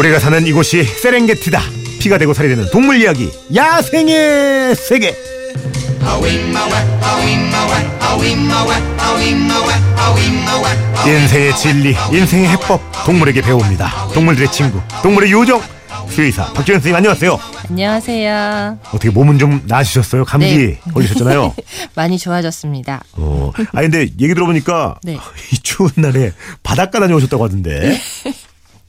우리가 사는 이곳이 세렝게티다. 피가 되고 살이 되는 동물 이야기 야생의 세계. 인생의 진리, 인생의 해법 동물에게 배웁니다. 동물들의 친구, 동물의 요정 수의사 박지현 선생님 안녕하세요. 안녕하세요. 어떻게 몸은 좀 나아지셨어요? 감기 네. 걸리셨잖아요. 많이 좋아졌습니다. 어, 아 근데 얘기 들어보니까 네. 이 추운 날에 바닷가 다녀오셨다고 하던데 네,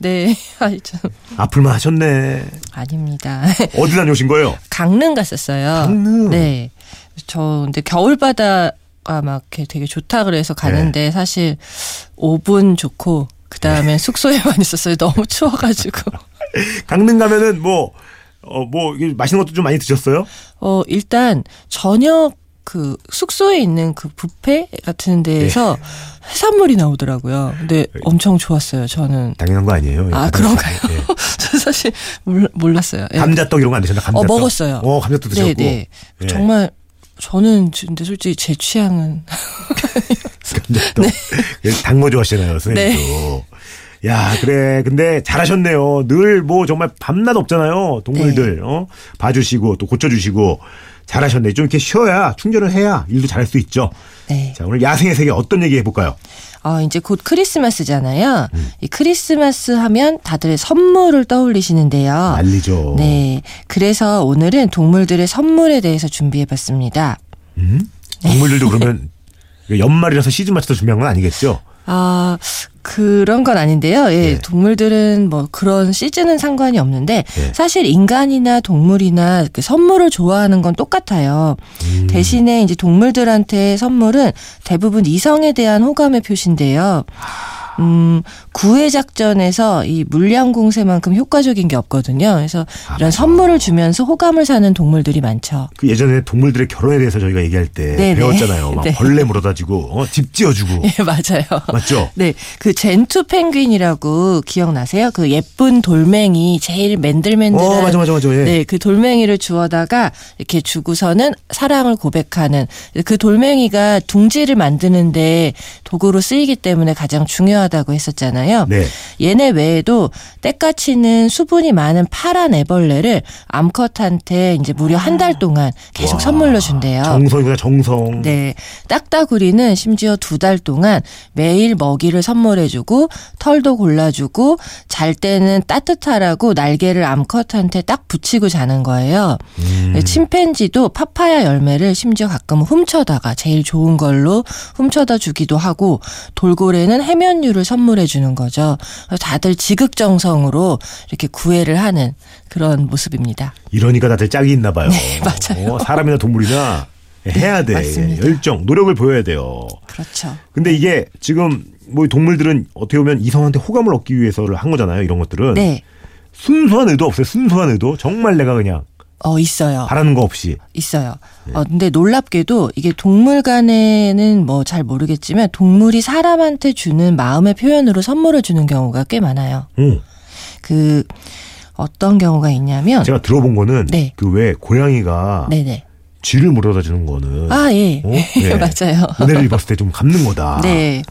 아이 좀 아플만 하셨네. 아닙니다. 어디 다녀오신 거예요? 강릉 갔었어요. 강릉? 네. 저 근데 겨울 바다 가 막 이렇게 되게 좋다 그래서 가는데 네. 사실 5분 좋고 그 다음엔 숙소에만 있었어요. 너무 추워가지고. 강릉 가면은 뭐, 어, 뭐, 맛있는 것도 좀 많이 드셨어요? 어 일단 저녁 그 숙소에 있는 그 뷔페 같은 데에서 해산물이 나오더라고요. 근데 엄청 좋았어요. 저는. 당연한 거 아니에요? 아, 예, 그런가요? 예. 저 사실 몰, 몰랐어요. 예. 감자떡 이런 거 안 드셨나? 감자떡. 어, 먹었어요. 어, 감자떡 드셨고. 네, 네. 예. 정말 저는 근데 솔직히 제 취향은 감자떡. 단거 좋아하시잖아요, 선생님도. 야, 그래. 근데 잘하셨네요. 늘 뭐 정말 밤낮 없잖아요. 동물들. 네. 어? 봐주시고 또 고쳐주시고. 잘하셨네. 좀 이렇게 쉬어야 충전을 해야 일도 잘할 수 있죠. 네. 자, 오늘 야생의 세계 어떤 얘기 해볼까요? 어, 이제 곧 크리스마스잖아요. 음. 이 크리스마스 하면 다들 선물을 떠올리시는데요. 난리죠. 네. 그래서 오늘은 동물들의 선물에 대해서 준비해 봤습니다. 음? 동물들도 그러면 연말이라서 시즌 맞춰서 준비한 건 아니겠죠? 아, 그런 건 아닌데요. 예, 네. 동물들은 뭐 그런 시즌은 상관이 없는데 네. 사실 인간이나 동물이나 그 선물을 좋아하는 건 똑같아요. 음. 대신에 이제 동물들한테 선물은 대부분 이성에 대한 호감의 표시인데요. 음, 구애 작전에서 이 물량 공세만큼 효과적인 게 없거든요. 그래서 아, 이런 맞아. 선물을 주면서 호감을 사는 동물들이 많죠. 그 예전에 동물들의 결혼에 대해서 저희가 얘기할 때 네네. 배웠잖아요. 막 네. 벌레 물어다주고 어, 집 지어주고 예, 맞아요. 맞죠? 네, 그 젠투 펭귄이라고 기억나세요? 그 예쁜 돌멩이 제일 맨들맨들한 어 맞아 맞아 맞아. 예. 네, 그 돌멩이를 주워다가 이렇게 주고서는 사랑을 고백하는 그 돌멩이가 둥지를 만드는데 도구로 쓰이기 때문에 가장 중요하다고 했었잖아요. 네. 얘네 외에도 때까치는 수분이 많은 파란 애벌레를 암컷한테 이제 무려 한 달 동안 계속 와, 선물로 준대요. 정성이구나 정성. 네. 딱따구리는 심지어 두 달 동안 매일 먹이를 선물해주고 털도 골라주고 잘 때는 따뜻하라고 날개를 암컷한테 딱 붙이고 자는 거예요. 음. 네, 침팬지도 파파야 열매를 심지어 가끔은 훔쳐다가 제일 좋은 걸로 훔쳐다 주기도 하고 돌고래는 해면류를 선물해 주는 거죠. 그래서 다들 지극정성으로 이렇게 구애를 하는 그런 모습입니다. 이러니까 다들 짝이 있나 봐요. 네, 맞아요. 어, 사람이나 동물이나 해야 돼. 맞습니다. 열정, 노력을 보여야 돼요. 그렇죠. 근데 이게 지금 뭐 동물들은 어떻게 보면 이성한테 호감을 얻기 위해서를 한 거잖아요. 이런 것들은 네. 순수한 의도 없어요. 순수한 의도. 정말 내가 그냥 어, 있어요. 바라는 거 없이. 있어요. 네. 어, 근데 놀랍게도 이게 동물 간에는 뭐 잘 모르겠지만 동물이 사람한테 주는 마음의 표현으로 선물을 주는 경우가 꽤 많아요. 응. 그 어떤 경우가 있냐면 제가 들어본 거는 네. 그왜 고양이가 네네. 쥐를 물어다 주는 거는 아, 예. 어? 네. 맞아요. 은혜를 입었을 때 좀 갚는 거다. 네.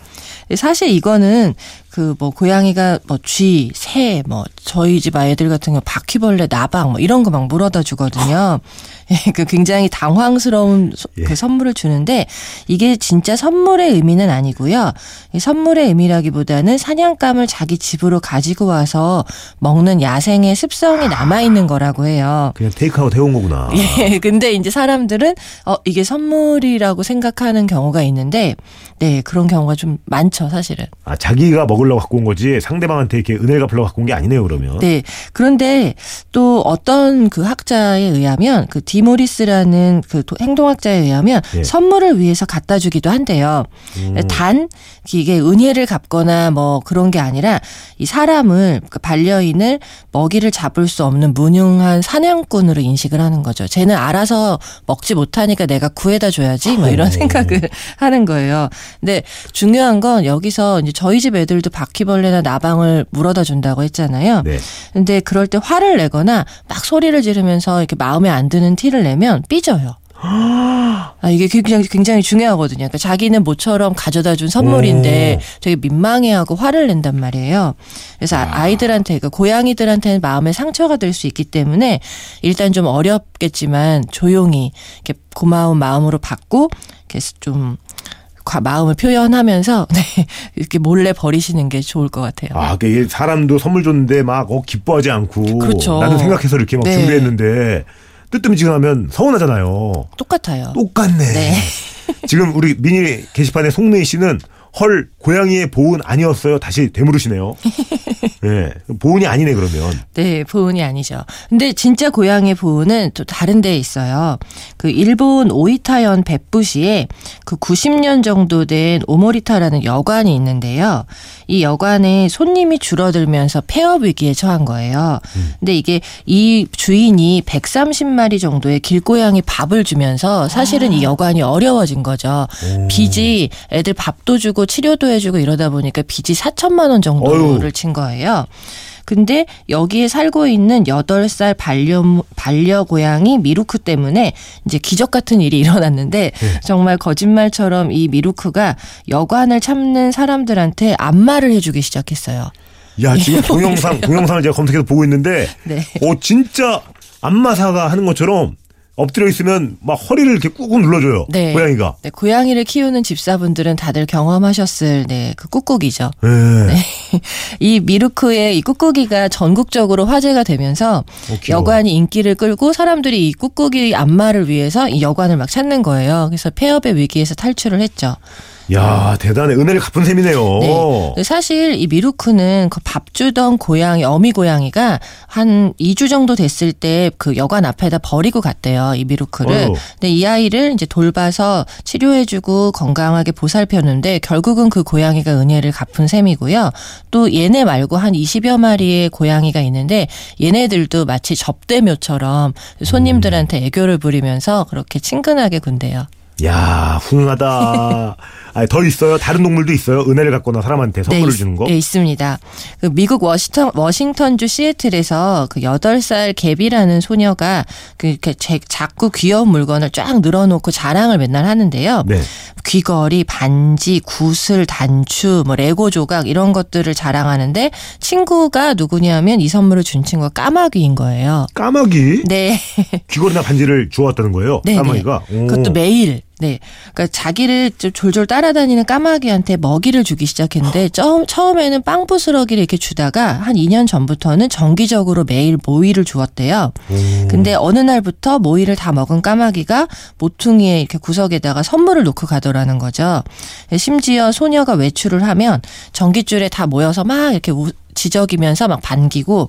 사실 이거는 그 뭐 고양이가 뭐 쥐, 새, 뭐 저희 집 아이들 같은 경우 바퀴벌레, 나방 뭐 이런 거 막 물어다 주거든요. 예, 그 굉장히 당황스러운 소- 예. 그 선물을 주는데 이게 진짜 선물의 의미는 아니고요. 이 선물의 의미라기보다는 사냥감을 자기 집으로 가지고 와서 먹는 야생의 습성이 남아 있는 거라고 해요. 그냥 테이크아웃 해온 거구나. 예, 근데 이제 사람들은 어 이게 선물이라고 생각하는 경우가 있는데 네 그런 경우가 좀 많죠 사실은. 아, 자기가 먹 으려고 갖고 온 거지 상대방한테 이렇게 은혜를 갚으려고 갖고 온 게 아니네요, 그러면. 네 그런데 또 어떤 그 학자에 의하면 그 디모리스라는 그 도- 행동학자에 의하면 예. 선물을 위해서 갖다 주기도 한대요. 음. 단 이게 은혜를 갚거나 뭐 그런 게 아니라 이 사람을 그 반려인을 먹이를 잡을 수 없는 무능한 사냥꾼으로 인식을 하는 거죠. 쟤는 알아서 먹지 못하니까 내가 구해다 줘야지 뭐 이런 어. 생각을 하는 거예요. 근데 중요한 건 여기서 이제 저희 집 애들도 바퀴벌레나 나방을 물어다 준다고 했잖아요. 네. 근데 그럴 때 화를 내거나 막 소리를 지르면서 이렇게 마음에 안 드는 티를 내면 삐져요. 아, 이게 굉장히, 굉장히 중요하거든요. 그러니까 자기는 모처럼 가져다 준 선물인데 오. 되게 민망해하고 화를 낸단 말이에요. 그래서 아. 아이들한테, 그러니까 고양이들한테는 마음에 상처가 될 수 있기 때문에 일단 좀 어렵겠지만 조용히 이렇게 고마운 마음으로 받고 이렇게 좀 마음을 표현하면서 네, 이렇게 몰래 버리시는 게 좋을 것 같아요. 아, 그 사람도 선물 줬는데 막 어, 기뻐하지 않고 그렇죠. 나는 생각해서 이렇게 막 네. 준비했는데 뜨뜻미지근하면 서운하잖아요. 똑같아요. 똑같네. 네. 지금 우리 미니 게시판에 송메이 씨는 헐 고양이의 보은 아니었어요. 다시 되물으시네요. 네, 보은이 아니네 그러면. 네, 보은이 아니죠. 근데 진짜 고양이 보은은 또 다른 데에 있어요. 그 일본 오이타현 백부시에 그 90년 정도 된 오모리타라는 여관이 있는데요. 이 여관에 손님이 줄어들면서 폐업 위기에 처한 거예요. 음. 근데 이게 이 주인이 130마리 정도의 길고양이 밥을 주면서 사실은 아. 이 여관이 어려워진 거죠. 오. 빚이 애들 밥도 주고 치료도 해주고 이러다 보니까 빚이 4천만 원 정도를 어휴. 친 거예요. 근데 여기에 살고 있는 8살 반려, 반려 고양이 미루크 때문에 이제 기적 같은 일이 일어났는데 네. 정말 거짓말처럼 이 미루크가 여관을 참는 사람들한테 안마를 해주기 시작했어요. 야, 지금 동영상, 동영상을 제가 검색해서 보고 있는데, 네. 어, 진짜 안마사가 하는 것처럼 엎드려 있으면 막 허리를 이렇게 꾹꾹 눌러줘요. 네. 고양이가. 네, 고양이를 키우는 집사분들은 다들 경험하셨을 네, 그 꾹꾹이죠. 네. 네. 이 미루크의 이 꾹꾹이가 전국적으로 화제가 되면서 어, 여관이 인기를 끌고 사람들이 이 꾹꾹이 안마를 위해서 이 여관을 막 찾는 거예요. 그래서 폐업의 위기에서 탈출을 했죠. 야 대단해 은혜를 갚은 셈이네요. 네. 사실 이 미루크는 그 밥 주던 고양이 어미 고양이가 한 2주 정도 됐을 때 그 여관 앞에다 버리고 갔대요 이 미루크를. 어휴. 근데 이 아이를 이제 돌봐서 치료해주고 건강하게 보살폈는데 결국은 그 고양이가 은혜를 갚은 셈이고요. 또 얘네 말고 한 20여 마리의 고양이가 있는데 얘네들도 마치 접대묘처럼 손님들한테 애교를 부리면서 그렇게 친근하게 군대요. 야, 훌륭하다. 아, 더 있어요? 다른 동물도 있어요? 은혜를 갖거나 사람한테 선물을 네, 주는 거? 네, 있습니다. 그 미국 워싱턴, 워싱턴주 시애틀에서 그 8살 개비라는 소녀가 그 자꾸 귀여운 물건을 쫙 늘어놓고 자랑을 맨날 하는데요. 네. 귀걸이, 반지, 구슬, 단추, 뭐 레고 조각 이런 것들을 자랑하는데 친구가 누구냐면 이 선물을 준 친구가 까마귀인 거예요. 까마귀? 네. 귀걸이나 반지를 주었다는 거예요? 네, 네. 까마귀가? 네. 그것도 매일 네. 그러니까 자기를 좀 졸졸 따라다니는 까마귀한테 먹이를 주기 시작했는데 처음, 처음에는 빵 부스러기를 이렇게 주다가 한 2년 전부터는 정기적으로 매일 모이를 주었대요. 음. 근데 어느 날부터 모이를 다 먹은 까마귀가 모퉁이에 이렇게 구석에다가 선물을 놓고 가더라는 거죠. 심지어 소녀가 외출을 하면 전기줄에 다 모여서 막 이렇게 지적이면서 막 반기고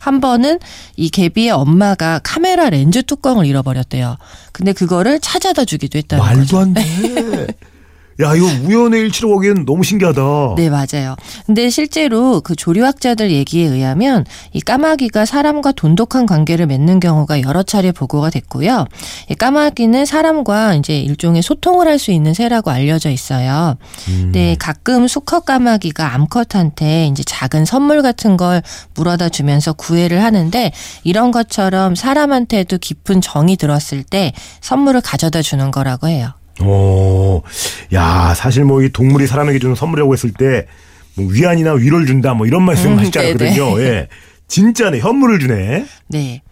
한 번은 이 개비의 엄마가 카메라 렌즈 뚜껑을 잃어버렸대요. 근데 그거를 찾아다 주기도 했다는 말도 거죠. 안 돼. 야, 이거 우연의 일치로 보기엔 너무 신기하다. 네, 맞아요. 근데 실제로 그 조류학자들 얘기에 의하면 이 까마귀가 사람과 돈독한 관계를 맺는 경우가 여러 차례 보고가 됐고요. 이 까마귀는 사람과 이제 일종의 소통을 할 수 있는 새라고 알려져 있어요. 음. 네, 가끔 수컷 까마귀가 암컷한테 이제 작은 선물 같은 걸 물어다 주면서 구애를 하는데 이런 것처럼 사람한테도 깊은 정이 들었을 때 선물을 가져다 주는 거라고 해요. 오, 야, 사실 뭐 이 동물이 사람에게 주는 선물이라고 했을 때, 뭐 위안이나 위로를 준다, 뭐 이런 말씀 음, 하시지 않거든요. 예. 진짜네, 현물을 주네. 네.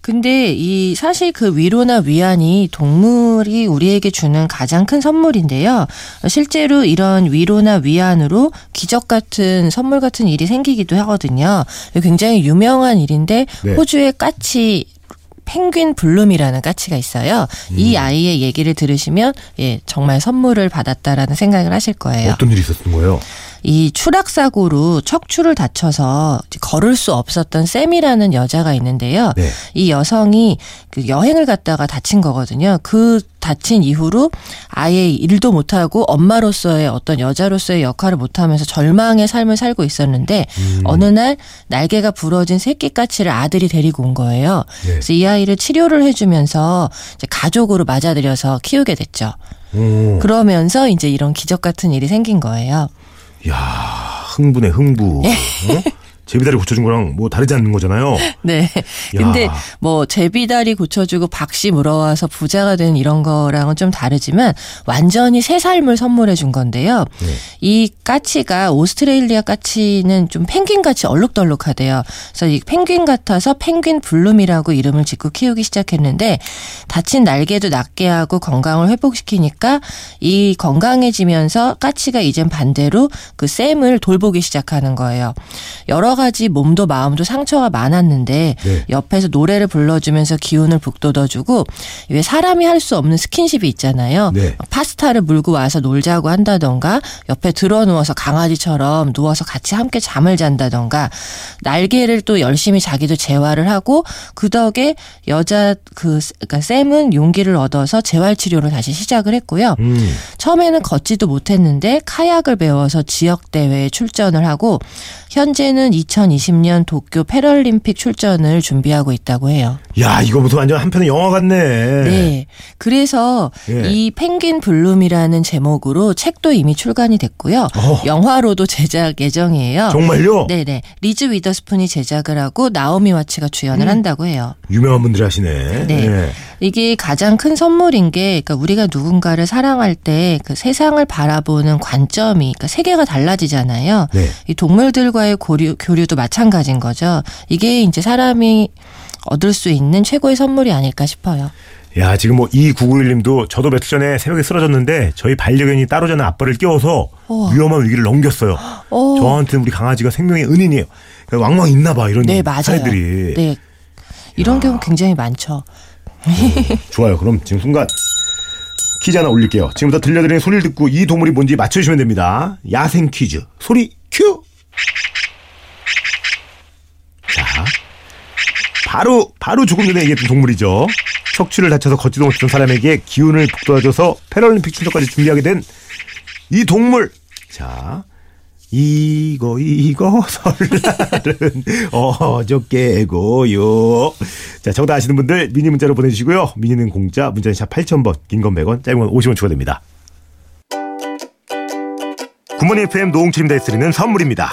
근데 이 사실 그 위로나 위안이 동물이 우리에게 주는 가장 큰 선물인데요. 실제로 이런 위로나 위안으로 기적 같은 선물 같은 일이 생기기도 하거든요. 굉장히 유명한 일인데 네. 호주의 까치 펭귄 블룸이라는 까치가 있어요. 음. 이 아이의 얘기를 들으시면 예, 정말 선물을 받았다라는 생각을 하실 거예요. 어떤 일이 있었던 거예요? 이 추락 사고로 척추를 다쳐서 걸을 수 없었던 쌤이라는 여자가 있는데요. 네. 이 여성이 그 여행을 갔다가 다친 거거든요. 그 다친 이후로 아예 일도 못하고 엄마로서의 어떤 여자로서의 역할을 못하면서 절망의 삶을 살고 있었는데 음. 어느 날 날개가 부러진 새끼까치를 아들이 데리고 온 거예요. 네. 그래서 이 아이를 치료를 해주면서 가족으로 맞아들여서 키우게 됐죠. 오. 그러면서 이제 이런 기적 같은 일이 생긴 거예요. 야 흥분해 흥부. 어? 제비다리 고쳐준 거랑 뭐 다르지 않는 거잖아요. 네. 근데 뭐 제비다리 고쳐주고 박씨 물어와서 부자가 된 이런 거랑은 좀 다르지만 완전히 새 삶을 선물해 준 건데요. 네. 이 까치가 오스트레일리아 까치는 좀 펭귄 같이 얼룩덜룩하대요. 그래서 이 펭귄 같아서 펭귄 블룸이라고 이름을 짓고 키우기 시작했는데 다친 날개도 낫게 하고 건강을 회복시키니까 이 건강해지면서 까치가 이젠 반대로 그 샘을 돌보기 시작하는 거예요. 여러 가지 몸도 마음도 상처가 많았는데 네. 옆에서 노래를 불러주면서 기운을 북돋아주고 왜 사람이 할 수 없는 스킨십이 있잖아요. 네. 파스타를 물고 와서 놀자고 한다던가 옆에 들어 누워서 강아지처럼 누워서 같이 함께 잠을 잔다던가 날개를 또 열심히 자기도 재활을 하고 그 덕에 여자 그 그러니까 샘은 용기를 얻어서 재활 치료를 다시 시작을 했고요. 음. 처음에는 걷지도 못했는데 카약을 배워서 지역 대회에 출전을 하고 현재는 2020년 도쿄 패럴림픽 출전을 준비하고 있다고 해요. 야, 이거 무슨 완전 한편의 영화 같네. 네. 그래서 예. 이 펭귄 블룸이라는 제목으로 책도 이미 출간이 됐고요. 어. 영화로도 제작 예정이에요. 정말요? 네네. 리즈 위더스푼이 제작을 하고 나오미 와츠가 주연을 음. 한다고 해요. 유명한 분들이 하시네. 네. 예. 이게 가장 큰 선물인 게 그러니까 우리가 누군가를 사랑할 때 그 세상을 바라보는 관점이 그러니까 세계가 달라지잖아요. 네. 이 동물들과의 고류, 교류 도 마찬가지인 거죠. 이게 이제 사람이 얻을 수 있는 최고의 선물이 아닐까 싶어요. 야, 지금 뭐 이구구일님도 저도 며칠 전에 새벽에 쓰러졌는데 저희 반려견이 따로 자는 아빠를 깨워서 우와. 위험한 위기를 넘겼어요. 오. 저한테는 우리 강아지가 생명의 은인이에요. 그러니까 왕왕 있나 봐 이런 네. 사례들이. 네. 이런 야. 경우 굉장히 많죠. 어, 좋아요. 그럼 지금 순간 퀴즈 하나 올릴게요. 지금부터 들려드리는 소리를 듣고 이 동물이 뭔지 맞춰주시면 됩니다. 야생 퀴즈. 소리 큐! 자. 바로, 바로 조금 전에 얘기했던 동물이죠. 척추를 다쳐서 걷지도 못했던 사람에게 기운을 북돋아줘서 패럴림픽 출전까지 준비하게 된 이 동물. 자. 이거 이거 설날은 어저께고요. 자 정답 아시는 분들 미니 문자로 보내주시고요. 미니는 공짜 문자는 샵 8000번 긴 건 100원 짧은 건 50원 추가됩니다. 굿모닝 FM 노홍철입니다 드리는 선물입니다.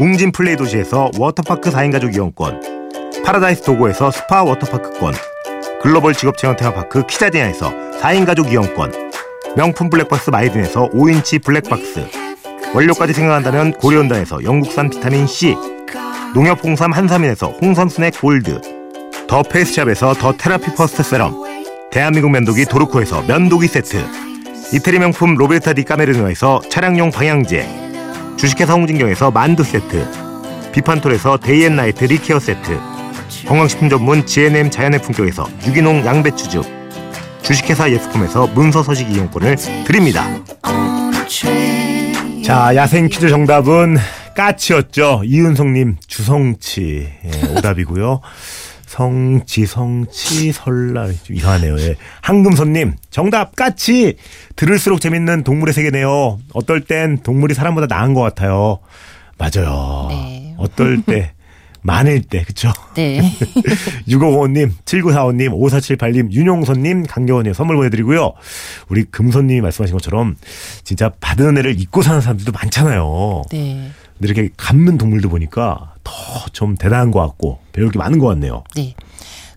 웅진 플레이 도시에서 워터파크 4인 가족 이용권 파라다이스 도고에서 스파 워터파크권 글로벌 직업체험 테마파크 키자니아에서 4인 가족 이용권 명품 블랙박스 마이딘에서 5인치 블랙박스 원료까지 생각한다면 고려은단에서 영국산 비타민C 농협 홍삼 한삼인에서 홍삼 스낵 골드 더 페이스샵에서 더 테라피 퍼스트 세럼 대한민국 면도기 도르코에서 면도기 세트 이태리 명품 로베르타 디 까메리노에서 차량용 방향제 주식회사 홍진경에서 만두 세트 비판톨에서 데이앤나이트 리케어 세트 건강식품 전문 GNM 자연의 품격에서 유기농 양배추즙 주식회사 예스콤에서 문서서식 이용권을 드립니다. 자, 야생 퀴즈 정답은 까치였죠. 이은성님, 주성치. 예, 오답이고요. 성치, 성치, 설날. 좀 이상하네요. 예. 황금손님, 정답, 까치. 들을수록 재밌는 동물의 세계네요. 어떨 땐 동물이 사람보다 나은 것 같아요. 맞아요. 네. 어떨 때. 많을 때, 그쵸? 네. 6555님, 7945님, 5478님, 윤용선님, 강경원님 선물 보내드리고요. 우리 금손님이 말씀하신 것처럼 진짜 받은 은혜를 잊고 사는 사람들도 많잖아요. 네. 근데 이렇게 갚는 동물도 보니까 더 좀 대단한 것 같고 배울 게 많은 것 같네요. 네.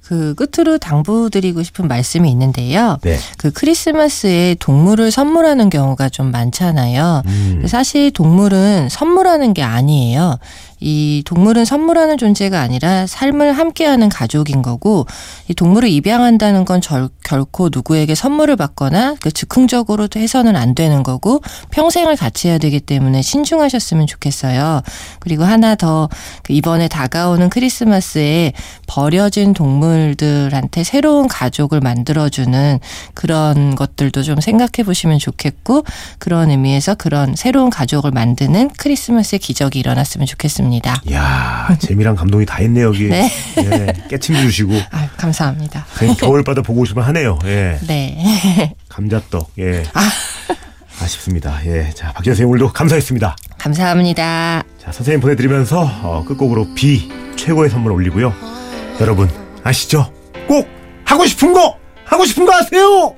그 끝으로 당부드리고 싶은 말씀이 있는데요. 네. 그 크리스마스에 동물을 선물하는 경우가 좀 많잖아요. 음. 사실 동물은 선물하는 게 아니에요. 이 동물은 선물하는 존재가 아니라 삶을 함께하는 가족인 거고 이 동물을 입양한다는 건 절, 결코 누구에게 선물을 받거나 그 즉흥적으로 해서는 안 되는 거고 평생을 같이 해야 되기 때문에 신중하셨으면 좋겠어요. 그리고 하나 더그 이번에 다가오는 크리스마스에 버려진 동물들한테 새로운 가족을 만들어주는 그런 것들도 좀 생각해 보시면 좋겠고 그런 의미에서 그런 새로운 가족을 만드는 크리스마스의 기적이 일어났으면 좋겠습니다. 감사합니다. 야 재미랑 감동이 다 있네요 여기. 네. 예, 깨침 주시고. 아, 감사합니다. 겨울바다 보고 오시면 하네요. 예. 네. 감자떡. 예. 아. 아쉽습니다. 예. 자, 박지현 선생님 오늘도 감사했습니다. 감사합니다. 자, 선생님 보내드리면서 어, 끝곡으로 비 최고의 선물 올리고요. 여러분 아시죠? 꼭 하고 싶은 거 하고 싶은 거 하세요.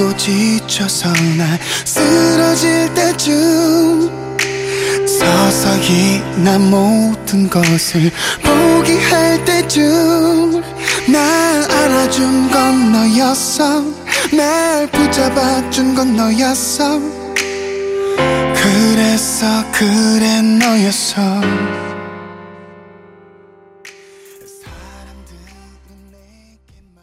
힘들고 지쳐서 날 쓰러질 때쯤 서서히 난 모든 것을 포기할 때쯤 날 안아준 건 너였어. 날 붙잡아준 건 너였어. 그래서 그래 너였어